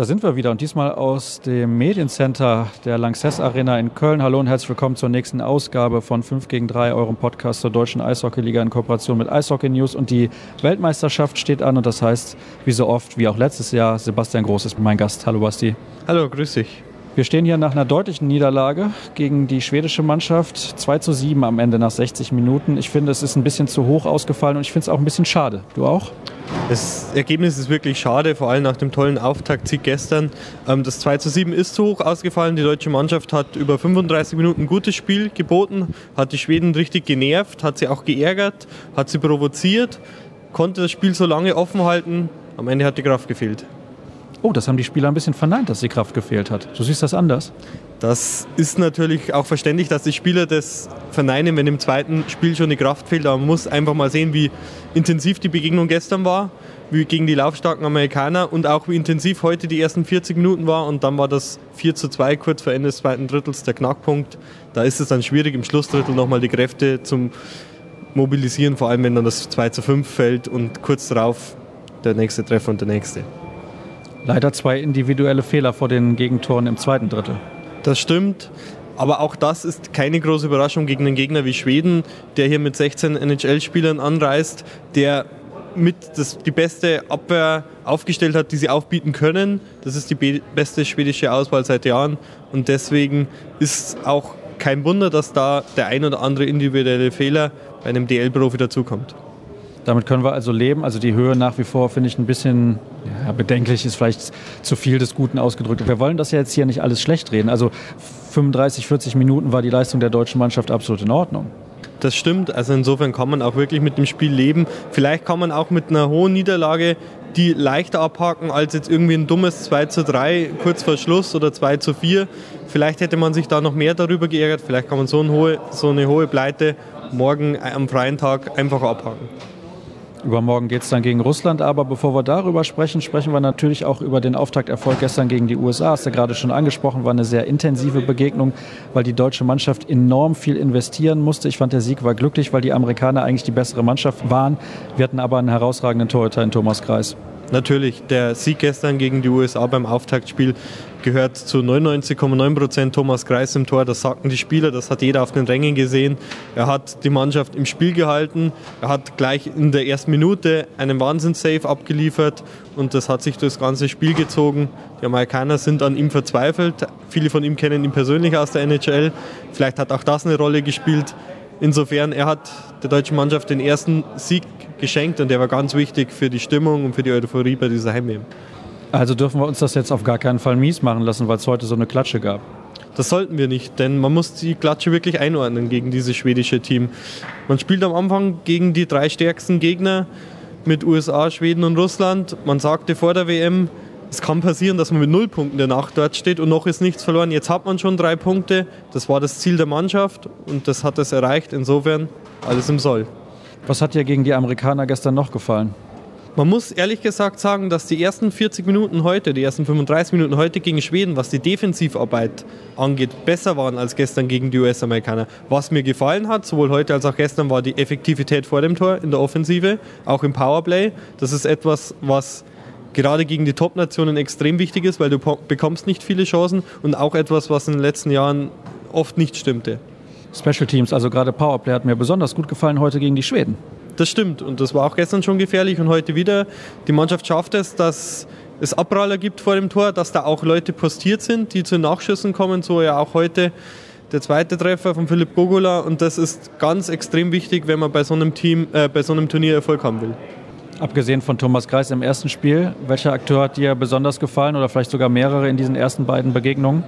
Da sind wir wieder und diesmal aus dem Mediencenter der Lanxess Arena in Köln. Hallo und herzlich willkommen zur nächsten Ausgabe von 5 gegen 3, eurem Podcast zur deutschen Eishockeyliga in Kooperation mit Eishockey News. Und die Weltmeisterschaft steht an und das heißt, wie so oft, wie auch letztes Jahr, Sebastian Groß ist mein Gast. Hallo Basti. Hallo, grüß dich. Wir stehen hier nach einer deutlichen Niederlage gegen die schwedische Mannschaft. 2 zu 7 am Ende nach 60 Minuten. Ich finde, es ist ein bisschen zu hoch ausgefallen und ich finde es auch ein bisschen schade. Du auch? Das Ergebnis ist wirklich schade, vor allem nach dem tollen Auftaktsieg gestern. Ähm, das 2 zu 7 ist zu hoch ausgefallen. Die deutsche Mannschaft hat über 35 Minuten gutes Spiel geboten, hat die Schweden richtig genervt, hat sie auch geärgert, hat sie provoziert, konnte das Spiel so lange offen halten. Am Ende hat die Kraft gefehlt. Oh, das haben die Spieler ein bisschen verneint, dass die Kraft gefehlt hat. Du siehst das anders? Das ist natürlich auch verständlich, dass die Spieler das verneinen, wenn im zweiten Spiel schon die Kraft fehlt. Aber man muss einfach mal sehen, wie intensiv die Begegnung gestern war, wie gegen die laufstarken Amerikaner und auch wie intensiv heute die ersten 40 Minuten war. Und dann war das 4 zu 2 kurz vor Ende des zweiten Drittels der Knackpunkt. Da ist es dann schwierig, im Schlussdrittel nochmal die Kräfte zum Mobilisieren, vor allem wenn dann das 2 zu 5 fällt und kurz darauf der nächste Treffer und der nächste. Leider zwei individuelle Fehler vor den Gegentoren im zweiten Drittel. Das stimmt. Aber auch das ist keine große Überraschung gegen einen Gegner wie Schweden, der hier mit 16 NHL-Spielern anreist, der mit das, die beste Abwehr aufgestellt hat, die sie aufbieten können. Das ist die beste schwedische Auswahl seit Jahren. Und deswegen ist auch kein Wunder, dass da der ein oder andere individuelle Fehler bei einem DL-Profi dazukommt. Damit können wir also leben. Also die Höhe nach wie vor finde ich ein bisschen ja, bedenklich, ist vielleicht zu viel des Guten ausgedrückt. Wir wollen das ja jetzt hier nicht alles schlecht reden. Also 35, 40 Minuten war die Leistung der deutschen Mannschaft absolut in Ordnung. Das stimmt. Also insofern kann man auch wirklich mit dem Spiel leben. Vielleicht kann man auch mit einer hohen Niederlage die leichter abhaken als jetzt irgendwie ein dummes 2 zu 3 kurz vor Schluss oder 2 zu 4. Vielleicht hätte man sich da noch mehr darüber geärgert. Vielleicht kann man so eine hohe, so eine hohe Pleite morgen am freien Tag einfach abhaken. Übermorgen geht es dann gegen Russland, aber bevor wir darüber sprechen, sprechen wir natürlich auch über den Auftakterfolg gestern gegen die USA. Hast du gerade schon angesprochen, war eine sehr intensive Begegnung, weil die deutsche Mannschaft enorm viel investieren musste. Ich fand, der Sieg war glücklich, weil die Amerikaner eigentlich die bessere Mannschaft waren. Wir hatten aber einen herausragenden Torhüter in Thomas Kreis. Natürlich, der Sieg gestern gegen die USA beim Auftaktspiel gehört zu 99,9 Prozent Thomas Kreis im Tor. Das sagten die Spieler, das hat jeder auf den Rängen gesehen. Er hat die Mannschaft im Spiel gehalten. Er hat gleich in der ersten Minute einen Wahnsinns-Save abgeliefert und das hat sich das ganze Spiel gezogen. Die Amerikaner sind an ihm verzweifelt. Viele von ihm kennen ihn persönlich aus der NHL. Vielleicht hat auch das eine Rolle gespielt. Insofern, er hat der deutschen Mannschaft den ersten Sieg geschenkt und der war ganz wichtig für die Stimmung und für die Euphorie bei dieser Heim-EM. Also dürfen wir uns das jetzt auf gar keinen Fall mies machen lassen, weil es heute so eine Klatsche gab. Das sollten wir nicht, denn man muss die Klatsche wirklich einordnen gegen dieses schwedische Team. Man spielt am Anfang gegen die drei stärksten Gegner mit USA, Schweden und Russland. Man sagte vor der WM, es kann passieren, dass man mit null Punkten danach dort steht und noch ist nichts verloren. Jetzt hat man schon drei Punkte. Das war das Ziel der Mannschaft und das hat es erreicht. Insofern alles im Soll. Was hat dir gegen die Amerikaner gestern noch gefallen? Man muss ehrlich gesagt sagen, dass die ersten 40 Minuten heute, die ersten 35 Minuten heute gegen Schweden, was die Defensivarbeit angeht, besser waren als gestern gegen die US-Amerikaner. Was mir gefallen hat, sowohl heute als auch gestern, war die Effektivität vor dem Tor in der Offensive, auch im Powerplay. Das ist etwas, was gerade gegen die Top-Nationen extrem wichtig ist, weil du bekommst nicht viele Chancen und auch etwas, was in den letzten Jahren oft nicht stimmte. Special Teams, also gerade Powerplay hat mir besonders gut gefallen heute gegen die Schweden. Das stimmt und das war auch gestern schon gefährlich und heute wieder. Die Mannschaft schafft es, dass es Abpraller gibt vor dem Tor, dass da auch Leute postiert sind, die zu Nachschüssen kommen, so ja auch heute der zweite Treffer von Philipp Bogola und das ist ganz extrem wichtig, wenn man bei so einem Team, äh, bei so einem Turnier Erfolg haben will. Abgesehen von Thomas Kreis im ersten Spiel, welcher Akteur hat dir besonders gefallen oder vielleicht sogar mehrere in diesen ersten beiden Begegnungen?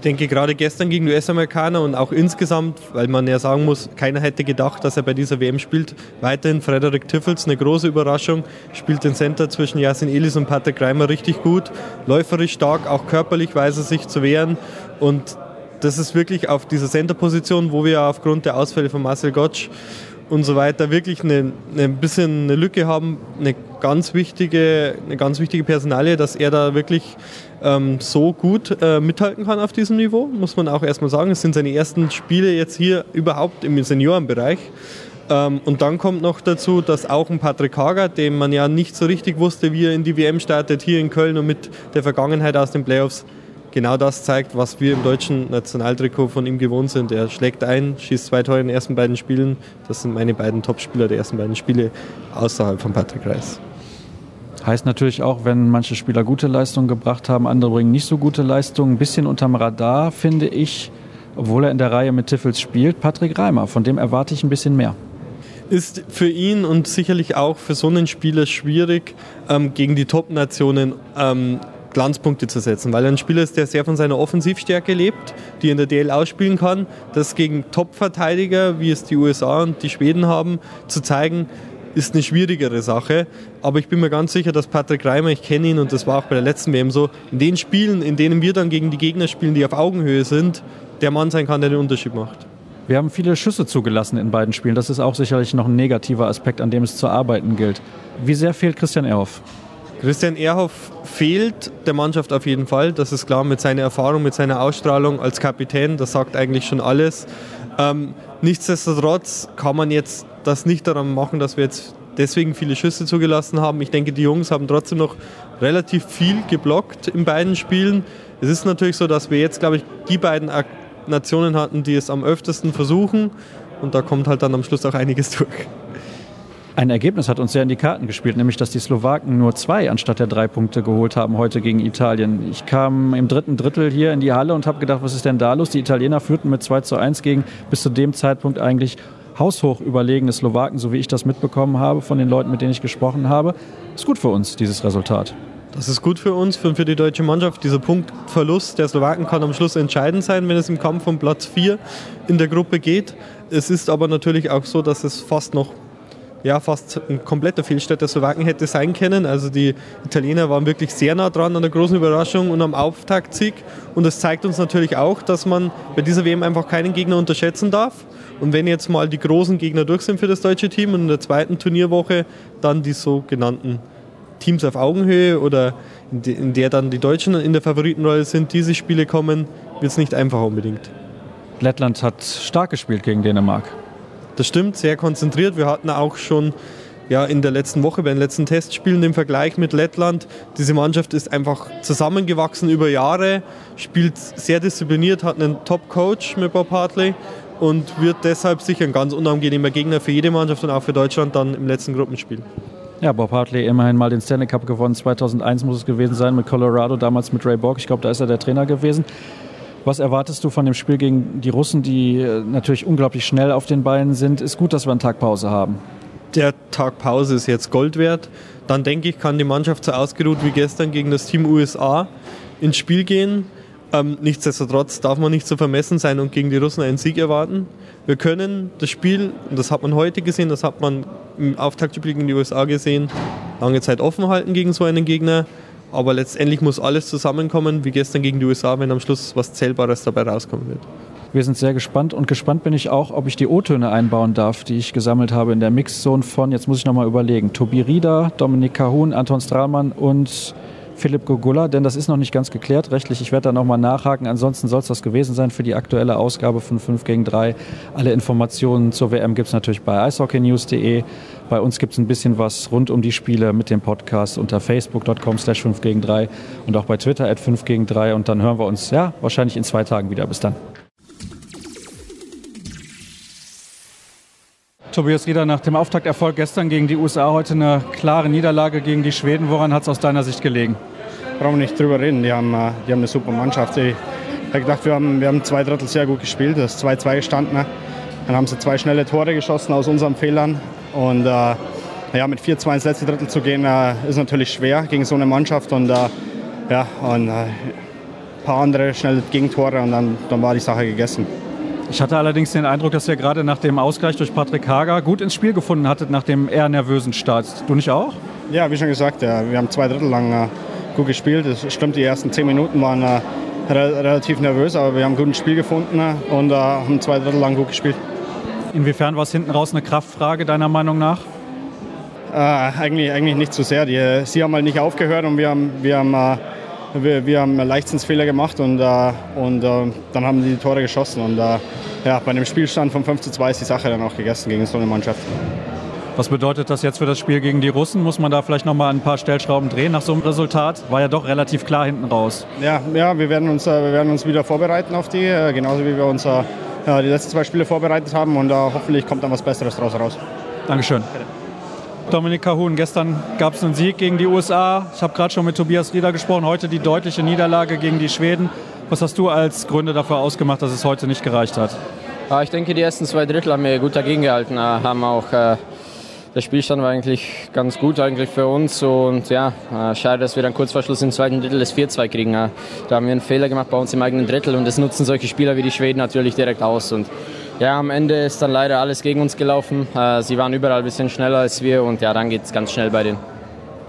Ich denke gerade gestern gegen die US-Amerikaner und auch insgesamt, weil man ja sagen muss, keiner hätte gedacht, dass er bei dieser WM spielt. Weiterhin Frederik Tiffels, eine große Überraschung, spielt den Center zwischen Yasin Elis und Patrick Reimer richtig gut. Läuferisch stark, auch körperlich weiß er sich zu wehren und das ist wirklich auf dieser Center-Position, wo wir aufgrund der Ausfälle von Marcel Gottsch und so weiter wirklich eine, eine bisschen eine Lücke haben, eine ganz wichtige, eine ganz wichtige Personalie, dass er da wirklich ähm, so gut äh, mithalten kann auf diesem Niveau, muss man auch erstmal sagen. Es sind seine ersten Spiele jetzt hier überhaupt im Seniorenbereich. Ähm, und dann kommt noch dazu, dass auch ein Patrick Hager, dem man ja nicht so richtig wusste, wie er in die WM startet, hier in Köln und mit der Vergangenheit aus den Playoffs, genau das zeigt, was wir im deutschen Nationaltrikot von ihm gewohnt sind. Er schlägt ein, schießt zwei Tore in den ersten beiden Spielen. Das sind meine beiden Topspieler der ersten beiden Spiele außerhalb von Patrick Reis. Heißt natürlich auch, wenn manche Spieler gute Leistungen gebracht haben, andere bringen nicht so gute Leistungen. Ein bisschen unterm Radar finde ich, obwohl er in der Reihe mit Tiffels spielt, Patrick Reimer. Von dem erwarte ich ein bisschen mehr ist für ihn und sicherlich auch für so einen Spieler schwierig, ähm, gegen die Top-Nationen ähm, Glanzpunkte zu setzen, weil ein Spieler ist, der sehr von seiner Offensivstärke lebt, die in der DL ausspielen kann. Das gegen Top-Verteidiger, wie es die USA und die Schweden haben, zu zeigen, ist eine schwierigere Sache. Aber ich bin mir ganz sicher, dass Patrick Reimer, ich kenne ihn und das war auch bei der letzten WM so, in den Spielen, in denen wir dann gegen die Gegner spielen, die auf Augenhöhe sind, der Mann sein kann, der den Unterschied macht. Wir haben viele Schüsse zugelassen in beiden Spielen. Das ist auch sicherlich noch ein negativer Aspekt, an dem es zu arbeiten gilt. Wie sehr fehlt Christian Ehrhoff? Christian Ehrhoff fehlt der Mannschaft auf jeden Fall. Das ist klar mit seiner Erfahrung, mit seiner Ausstrahlung als Kapitän. Das sagt eigentlich schon alles. Ähm, nichtsdestotrotz kann man jetzt das nicht daran machen, dass wir jetzt deswegen viele Schüsse zugelassen haben. Ich denke, die Jungs haben trotzdem noch relativ viel geblockt in beiden Spielen. Es ist natürlich so, dass wir jetzt, glaube ich, die beiden Nationen hatten, die es am öftesten versuchen. Und da kommt halt dann am Schluss auch einiges durch. Ein Ergebnis hat uns sehr in die Karten gespielt, nämlich dass die Slowaken nur zwei anstatt der drei Punkte geholt haben heute gegen Italien. Ich kam im dritten Drittel hier in die Halle und habe gedacht, was ist denn da los? Die Italiener führten mit 2 zu 1 gegen bis zu dem Zeitpunkt eigentlich haushoch überlegene Slowaken, so wie ich das mitbekommen habe von den Leuten, mit denen ich gesprochen habe. Ist gut für uns, dieses Resultat. Das ist gut für uns und für die deutsche Mannschaft. Dieser Punktverlust der Slowaken kann am Schluss entscheidend sein, wenn es im Kampf um Platz 4 in der Gruppe geht. Es ist aber natürlich auch so, dass es fast noch ja, fast ein kompletter Fehlstart der Slowaken hätte sein können. Also die Italiener waren wirklich sehr nah dran an der großen Überraschung und am Auftaktsieg. Und das zeigt uns natürlich auch, dass man bei dieser WM einfach keinen Gegner unterschätzen darf. Und wenn jetzt mal die großen Gegner durch sind für das deutsche Team und in der zweiten Turnierwoche dann die sogenannten Teams auf Augenhöhe oder in, der dann die Deutschen in der Favoritenrolle sind, diese Spiele kommen, wird es nicht einfach unbedingt. Lettland hat stark gespielt gegen Dänemark. Das stimmt, sehr konzentriert. Wir hatten auch schon ja, in der letzten Woche bei den letzten Testspielen im Vergleich mit Lettland. Diese Mannschaft ist einfach zusammengewachsen über Jahre, spielt sehr diszipliniert, hat einen Top-Coach mit Bob Hartley und wird deshalb sicher ein ganz unangenehmer Gegner für jede Mannschaft und auch für Deutschland dann im letzten Gruppenspiel. Ja, Bob Hartley immerhin mal den Stanley Cup gewonnen. 2001 muss es gewesen sein mit Colorado, damals mit Ray Borg. Ich glaube, da ist er der Trainer gewesen. Was erwartest du von dem Spiel gegen die Russen, die äh, natürlich unglaublich schnell auf den Beinen sind? Ist gut, dass wir einen Tag Pause haben. Der Tag Pause ist jetzt Gold wert. Dann denke ich, kann die Mannschaft so ausgeruht wie gestern gegen das Team USA ins Spiel gehen. Ähm, nichtsdestotrotz darf man nicht so vermessen sein und gegen die Russen einen Sieg erwarten. Wir können das Spiel, und das hat man heute gesehen, das hat man im Auftaktspiel gegen die USA gesehen, lange Zeit offen halten gegen so einen Gegner. Aber letztendlich muss alles zusammenkommen, wie gestern gegen die USA, wenn am Schluss was Zählbares dabei rauskommen wird. Wir sind sehr gespannt und gespannt bin ich auch, ob ich die O-Töne einbauen darf, die ich gesammelt habe in der Mixzone von, jetzt muss ich nochmal überlegen, Tobi Rieder, Dominik Kahun, Anton Strahlmann und Philipp Gogula, denn das ist noch nicht ganz geklärt rechtlich. Ich werde da nochmal nachhaken. Ansonsten soll es das gewesen sein für die aktuelle Ausgabe von 5 gegen 3. Alle Informationen zur WM gibt es natürlich bei eishockeynews.de. Bei uns gibt es ein bisschen was rund um die Spiele mit dem Podcast unter facebook.com slash 5 gegen 3 und auch bei Twitter at 5 gegen 3. Und dann hören wir uns ja wahrscheinlich in zwei Tagen wieder. Bis dann. Tobias Rieder, nach dem Auftakterfolg gestern gegen die USA heute eine klare Niederlage gegen die Schweden. Woran hat es aus deiner Sicht gelegen? Brauchen wir nicht drüber reden. Die haben, äh, die haben eine super Mannschaft. Ich habe gedacht, wir haben, wir haben zwei Drittel sehr gut gespielt. Das ist 2-2 gestanden. Dann haben sie zwei schnelle Tore geschossen aus unseren Fehlern. Und äh, ja, mit 4-2 ins letzte Drittel zu gehen, äh, ist natürlich schwer gegen so eine Mannschaft. Und, äh, ja, und äh, ein paar andere schnelle Gegentore und dann, dann war die Sache gegessen. Ich hatte allerdings den Eindruck, dass ihr gerade nach dem Ausgleich durch Patrick Hager gut ins Spiel gefunden hattet, nach dem eher nervösen Start. Du nicht auch? Ja, wie schon gesagt, ja, wir haben zwei Drittel lang äh, gut gespielt. Es stimmt, die ersten zehn Minuten waren äh, re relativ nervös, aber wir haben ein gutes Spiel gefunden äh, und haben zwei Drittel lang gut gespielt. Inwiefern war es hinten raus eine Kraftfrage deiner Meinung nach? Äh, eigentlich, eigentlich nicht so sehr. Die, sie haben halt nicht aufgehört und wir haben, wir haben äh, wir, wir haben Leichtsinnsfehler gemacht und, äh, und äh, dann haben die, die Tore geschossen. Und äh, ja, bei einem Spielstand von 5 zu 2 ist die Sache dann auch gegessen gegen so eine Mannschaft. Was bedeutet das jetzt für das Spiel gegen die Russen? Muss man da vielleicht noch mal ein paar Stellschrauben drehen nach so einem Resultat? War ja doch relativ klar hinten raus. Ja, ja wir, werden uns, wir werden uns wieder vorbereiten auf die, genauso wie wir uns die letzten zwei Spiele vorbereitet haben und hoffentlich kommt dann was Besseres draus raus. Dankeschön. Dominik Kahun, gestern gab es einen Sieg gegen die USA. Ich habe gerade schon mit Tobias Rieder gesprochen. Heute die deutliche Niederlage gegen die Schweden. Was hast du als Gründe dafür ausgemacht, dass es heute nicht gereicht hat? Ich denke, die ersten zwei Drittel haben wir gut dagegen gehalten. Haben auch, äh, der Spielstand war eigentlich ganz gut eigentlich für uns. Und ja, äh, schade, dass wir dann kurz vor Schluss im zweiten Drittel das 4-2 kriegen. Da haben wir einen Fehler gemacht bei uns im eigenen Drittel. Und das nutzen solche Spieler wie die Schweden natürlich direkt aus. Und ja, am Ende ist dann leider alles gegen uns gelaufen. Äh, sie waren überall ein bisschen schneller als wir und ja, dann geht es ganz schnell bei denen.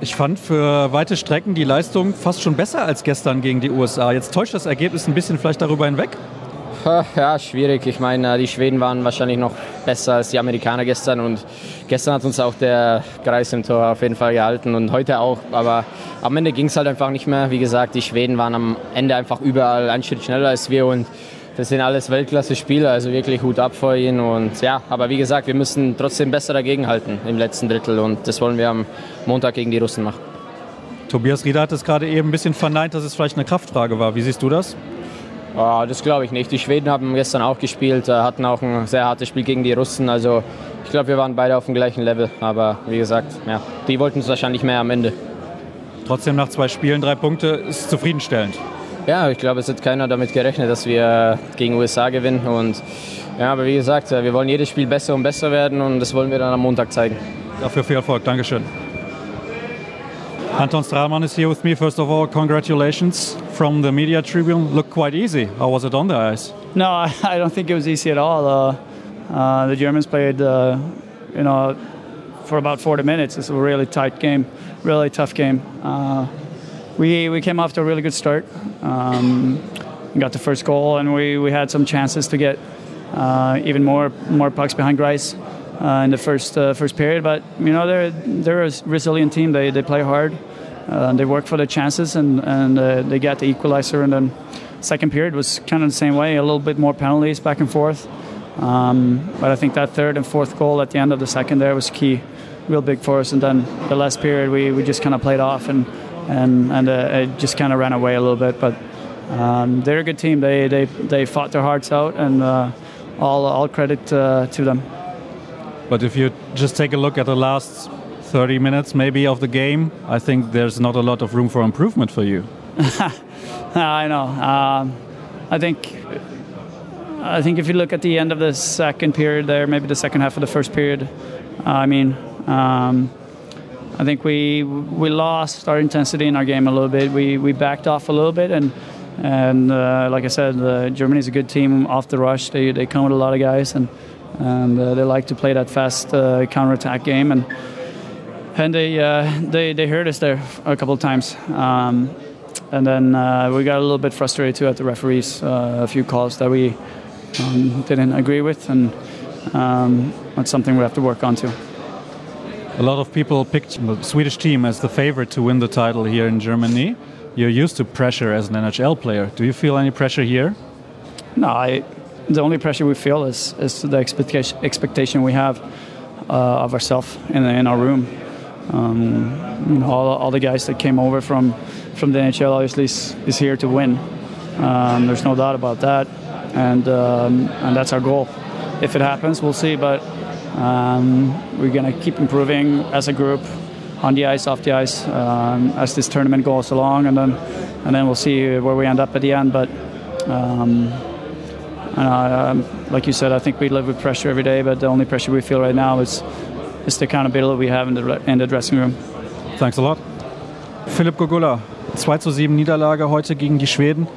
Ich fand für weite Strecken die Leistung fast schon besser als gestern gegen die USA. Jetzt täuscht das Ergebnis ein bisschen vielleicht darüber hinweg? Ja, schwierig. Ich meine, die Schweden waren wahrscheinlich noch besser als die Amerikaner gestern und gestern hat uns auch der Kreis im Tor auf jeden Fall gehalten und heute auch. Aber am Ende ging es halt einfach nicht mehr. Wie gesagt, die Schweden waren am Ende einfach überall ein Schritt schneller als wir und das sind alles Weltklasse-Spieler, also wirklich Hut ab vor ihnen. Und ja, aber wie gesagt, wir müssen trotzdem besser dagegenhalten im letzten Drittel und das wollen wir am Montag gegen die Russen machen. Tobias Rieder hat es gerade eben ein bisschen verneint, dass es vielleicht eine Kraftfrage war. Wie siehst du das? Oh, das glaube ich nicht. Die Schweden haben gestern auch gespielt, hatten auch ein sehr hartes Spiel gegen die Russen. Also ich glaube, wir waren beide auf dem gleichen Level. Aber wie gesagt, ja, die wollten es wahrscheinlich mehr am Ende. Trotzdem nach zwei Spielen drei Punkte ist zufriedenstellend. Ja, ich glaube, es hat keiner damit gerechnet, dass wir gegen USA gewinnen. Und ja, aber wie gesagt, wir wollen jedes Spiel besser und besser werden und das wollen wir dann am Montag zeigen. Dafür viel Erfolg. Dankeschön. Anton Strahlmann is here with me. First of all, congratulations from the media tribune. Looked quite easy. How was it on the ice? No, I don't think it was easy at all. Uh, uh, the Germans played, uh, you know, for about 40 minutes. It's a really tight game, really tough game. We we came off to a really good start. Um, got the first goal, and we, we had some chances to get uh, even more more pucks behind Grice uh, in the first uh, first period. But you know they're they're a resilient team. They they play hard. Uh, they work for their chances, and and uh, they got the equalizer. And then second period was kind of the same way. A little bit more penalties back and forth. Um, but I think that third and fourth goal at the end of the second there was key, real big for us. And then the last period we, we just kind of played off and and and uh, it just kind of ran away a little bit. But um, they're a good team. They they they fought their hearts out, and uh, all all credit uh, to them. But if you just take a look at the last 30 minutes, maybe of the game, I think there's not a lot of room for improvement for you. I know. Um, I think. I think if you look at the end of the second period there, maybe the second half of the first period, I mean, um, I think we we lost our intensity in our game a little bit. We we backed off a little bit, and and uh, like I said, uh, is a good team off the rush. They they come with a lot of guys, and and uh, they like to play that fast uh, counterattack game, and and they uh, they they hurt us there a couple of times. Um, and then uh, we got a little bit frustrated too at the referees. a few calls that we um, didn't agree with, and um, that's something we have to work on too. A lot of people picked the Swedish team as the favorite to win the title here in Germany. You're used to pressure as an NHL player. Do you feel any pressure here? No, I, the only pressure we feel is, is the expectation, we have uh, of ourselves in, in our room. Um, you know, all, all the guys that came over from, from the NHL obviously is, is here to win. Um, there's no doubt about that, and um, and that's our goal. If it happens, we'll see. But um, we're going to keep improving as a group on the ice, off the ice, um, as this tournament goes along, and then and then we'll see where we end up at the end. But um, uh, like you said, I think we live with pressure every day. But the only pressure we feel right now is is the accountability we have in the in the dressing room. Thanks a lot. Philipp Gogula, 2 zu 7 Niederlage heute gegen die Schweden.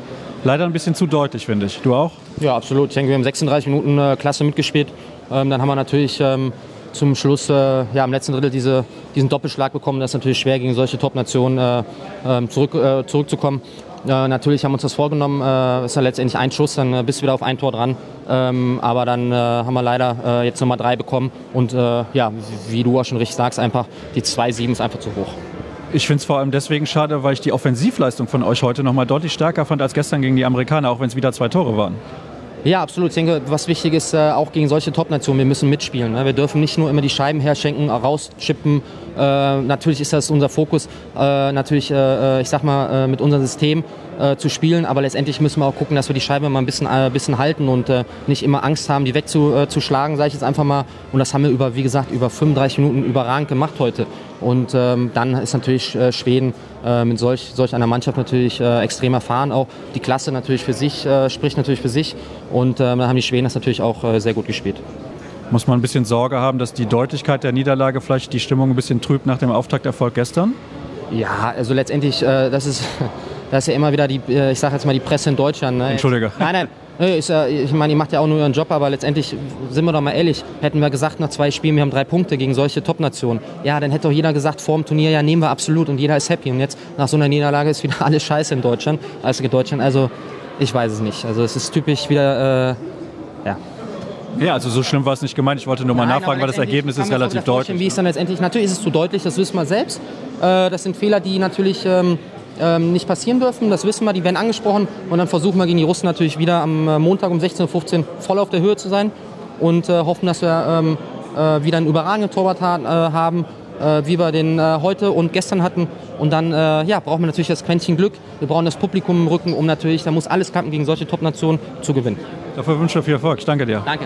Leider ein bisschen zu deutlich, finde ich. Du auch? Ja, absolut. Ich denke, wir haben 36 Minuten äh, klasse mitgespielt. Ähm, dann haben wir natürlich ähm, zum Schluss äh, ja, im letzten Drittel diese, diesen Doppelschlag bekommen. Das ist natürlich schwer, gegen solche Top-Nationen äh, ähm, zurück, äh, zurückzukommen. Äh, natürlich haben wir uns das vorgenommen. Äh, ist ja letztendlich ein Schuss, dann äh, bist du wieder auf ein Tor dran. Ähm, aber dann haben wir leider jetzt nochmal drei bekommen. Und ja, wie du auch schon richtig sagst, einfach die 2-7 ist einfach zu hoch. Ich finde es vor allem deswegen schade, weil ich die Offensivleistung von euch heute noch mal deutlich stärker fand als gestern gegen die Amerikaner, auch wenn es wieder zwei Tore waren. Ja, absolut. Ich denke, was wichtig ist, äh, auch gegen solche Top-Nationen, wir müssen mitspielen. Ne? Wir dürfen nicht nur immer die Scheiben herschenken, rauschippen. Äh, natürlich ist das unser Fokus, äh, natürlich, ich sag mal, mit unserem System zu spielen, aber letztendlich müssen wir auch gucken, dass wir die Scheibe mal ein bisschen, ein bisschen halten und nicht immer Angst haben, die wegzuschlagen, sage ich jetzt einfach mal. Und das haben wir über, wie gesagt, über 35 Minuten überragend gemacht heute. Und ähm, dann ist natürlich Schweden mit solch, solch einer Mannschaft natürlich extrem erfahren. Auch die Klasse natürlich für sich, spricht natürlich für sich. Und äh, dann haben die Schweden das natürlich auch äh, sehr gut gespielt. Muss man ein bisschen Sorge haben, dass die Deutlichkeit der Niederlage vielleicht die Stimmung ein bisschen trübt nach dem Auftakterfolg gestern? Ja, also letztendlich, äh, das, ist, das ist ja immer wieder die, äh, ich sage jetzt mal die Presse in Deutschland. Ne? Entschuldige. Nein, nein. Ich, meine, ihr macht ja auch nur euren Job, aber letztendlich, sind wir doch mal ehrlich, hätten wir gesagt nach zwei Spielen, wir haben drei Punkte gegen solche Top-Nationen. Ja, dann hätte doch jeder gesagt, vor dem Turnier, ja, nehmen wir absolut und jeder ist happy. Und jetzt nach so einer Niederlage ist wieder alles scheiße in Deutschland, als in Deutschland. Also ich weiß es nicht. Also es ist typisch wieder, äh, ja. Ja, also so schlimm war es nicht gemeint. Ich wollte nur mal Nein, nachfragen, weil das Ergebnis ist relativ deutlich. Wie es dann letztendlich, natürlich ist es zu deutlich, das wissen wir selbst. Äh, das sind Fehler, die natürlich ähm, ähm, nicht passieren dürfen, das wissen wir, die werden angesprochen. Und dann versuchen wir gegen die Russen natürlich wieder am äh, Montag um 16.15 Uhr voll auf der Höhe zu sein und äh, hoffen, dass wir ähm, äh, wieder einen überragenden Torwart ha äh, haben äh, wie wir den äh, heute und gestern hatten. Und dann ja, brauchen wir natürlich das Quäntchen Glück. Wir brauchen das Publikum im Rücken, um natürlich, da muss alles klappen, gegen solche Top-Nationen zu gewinnen. Dafür wünsche ich viel Erfolg. Ich danke dir. Danke.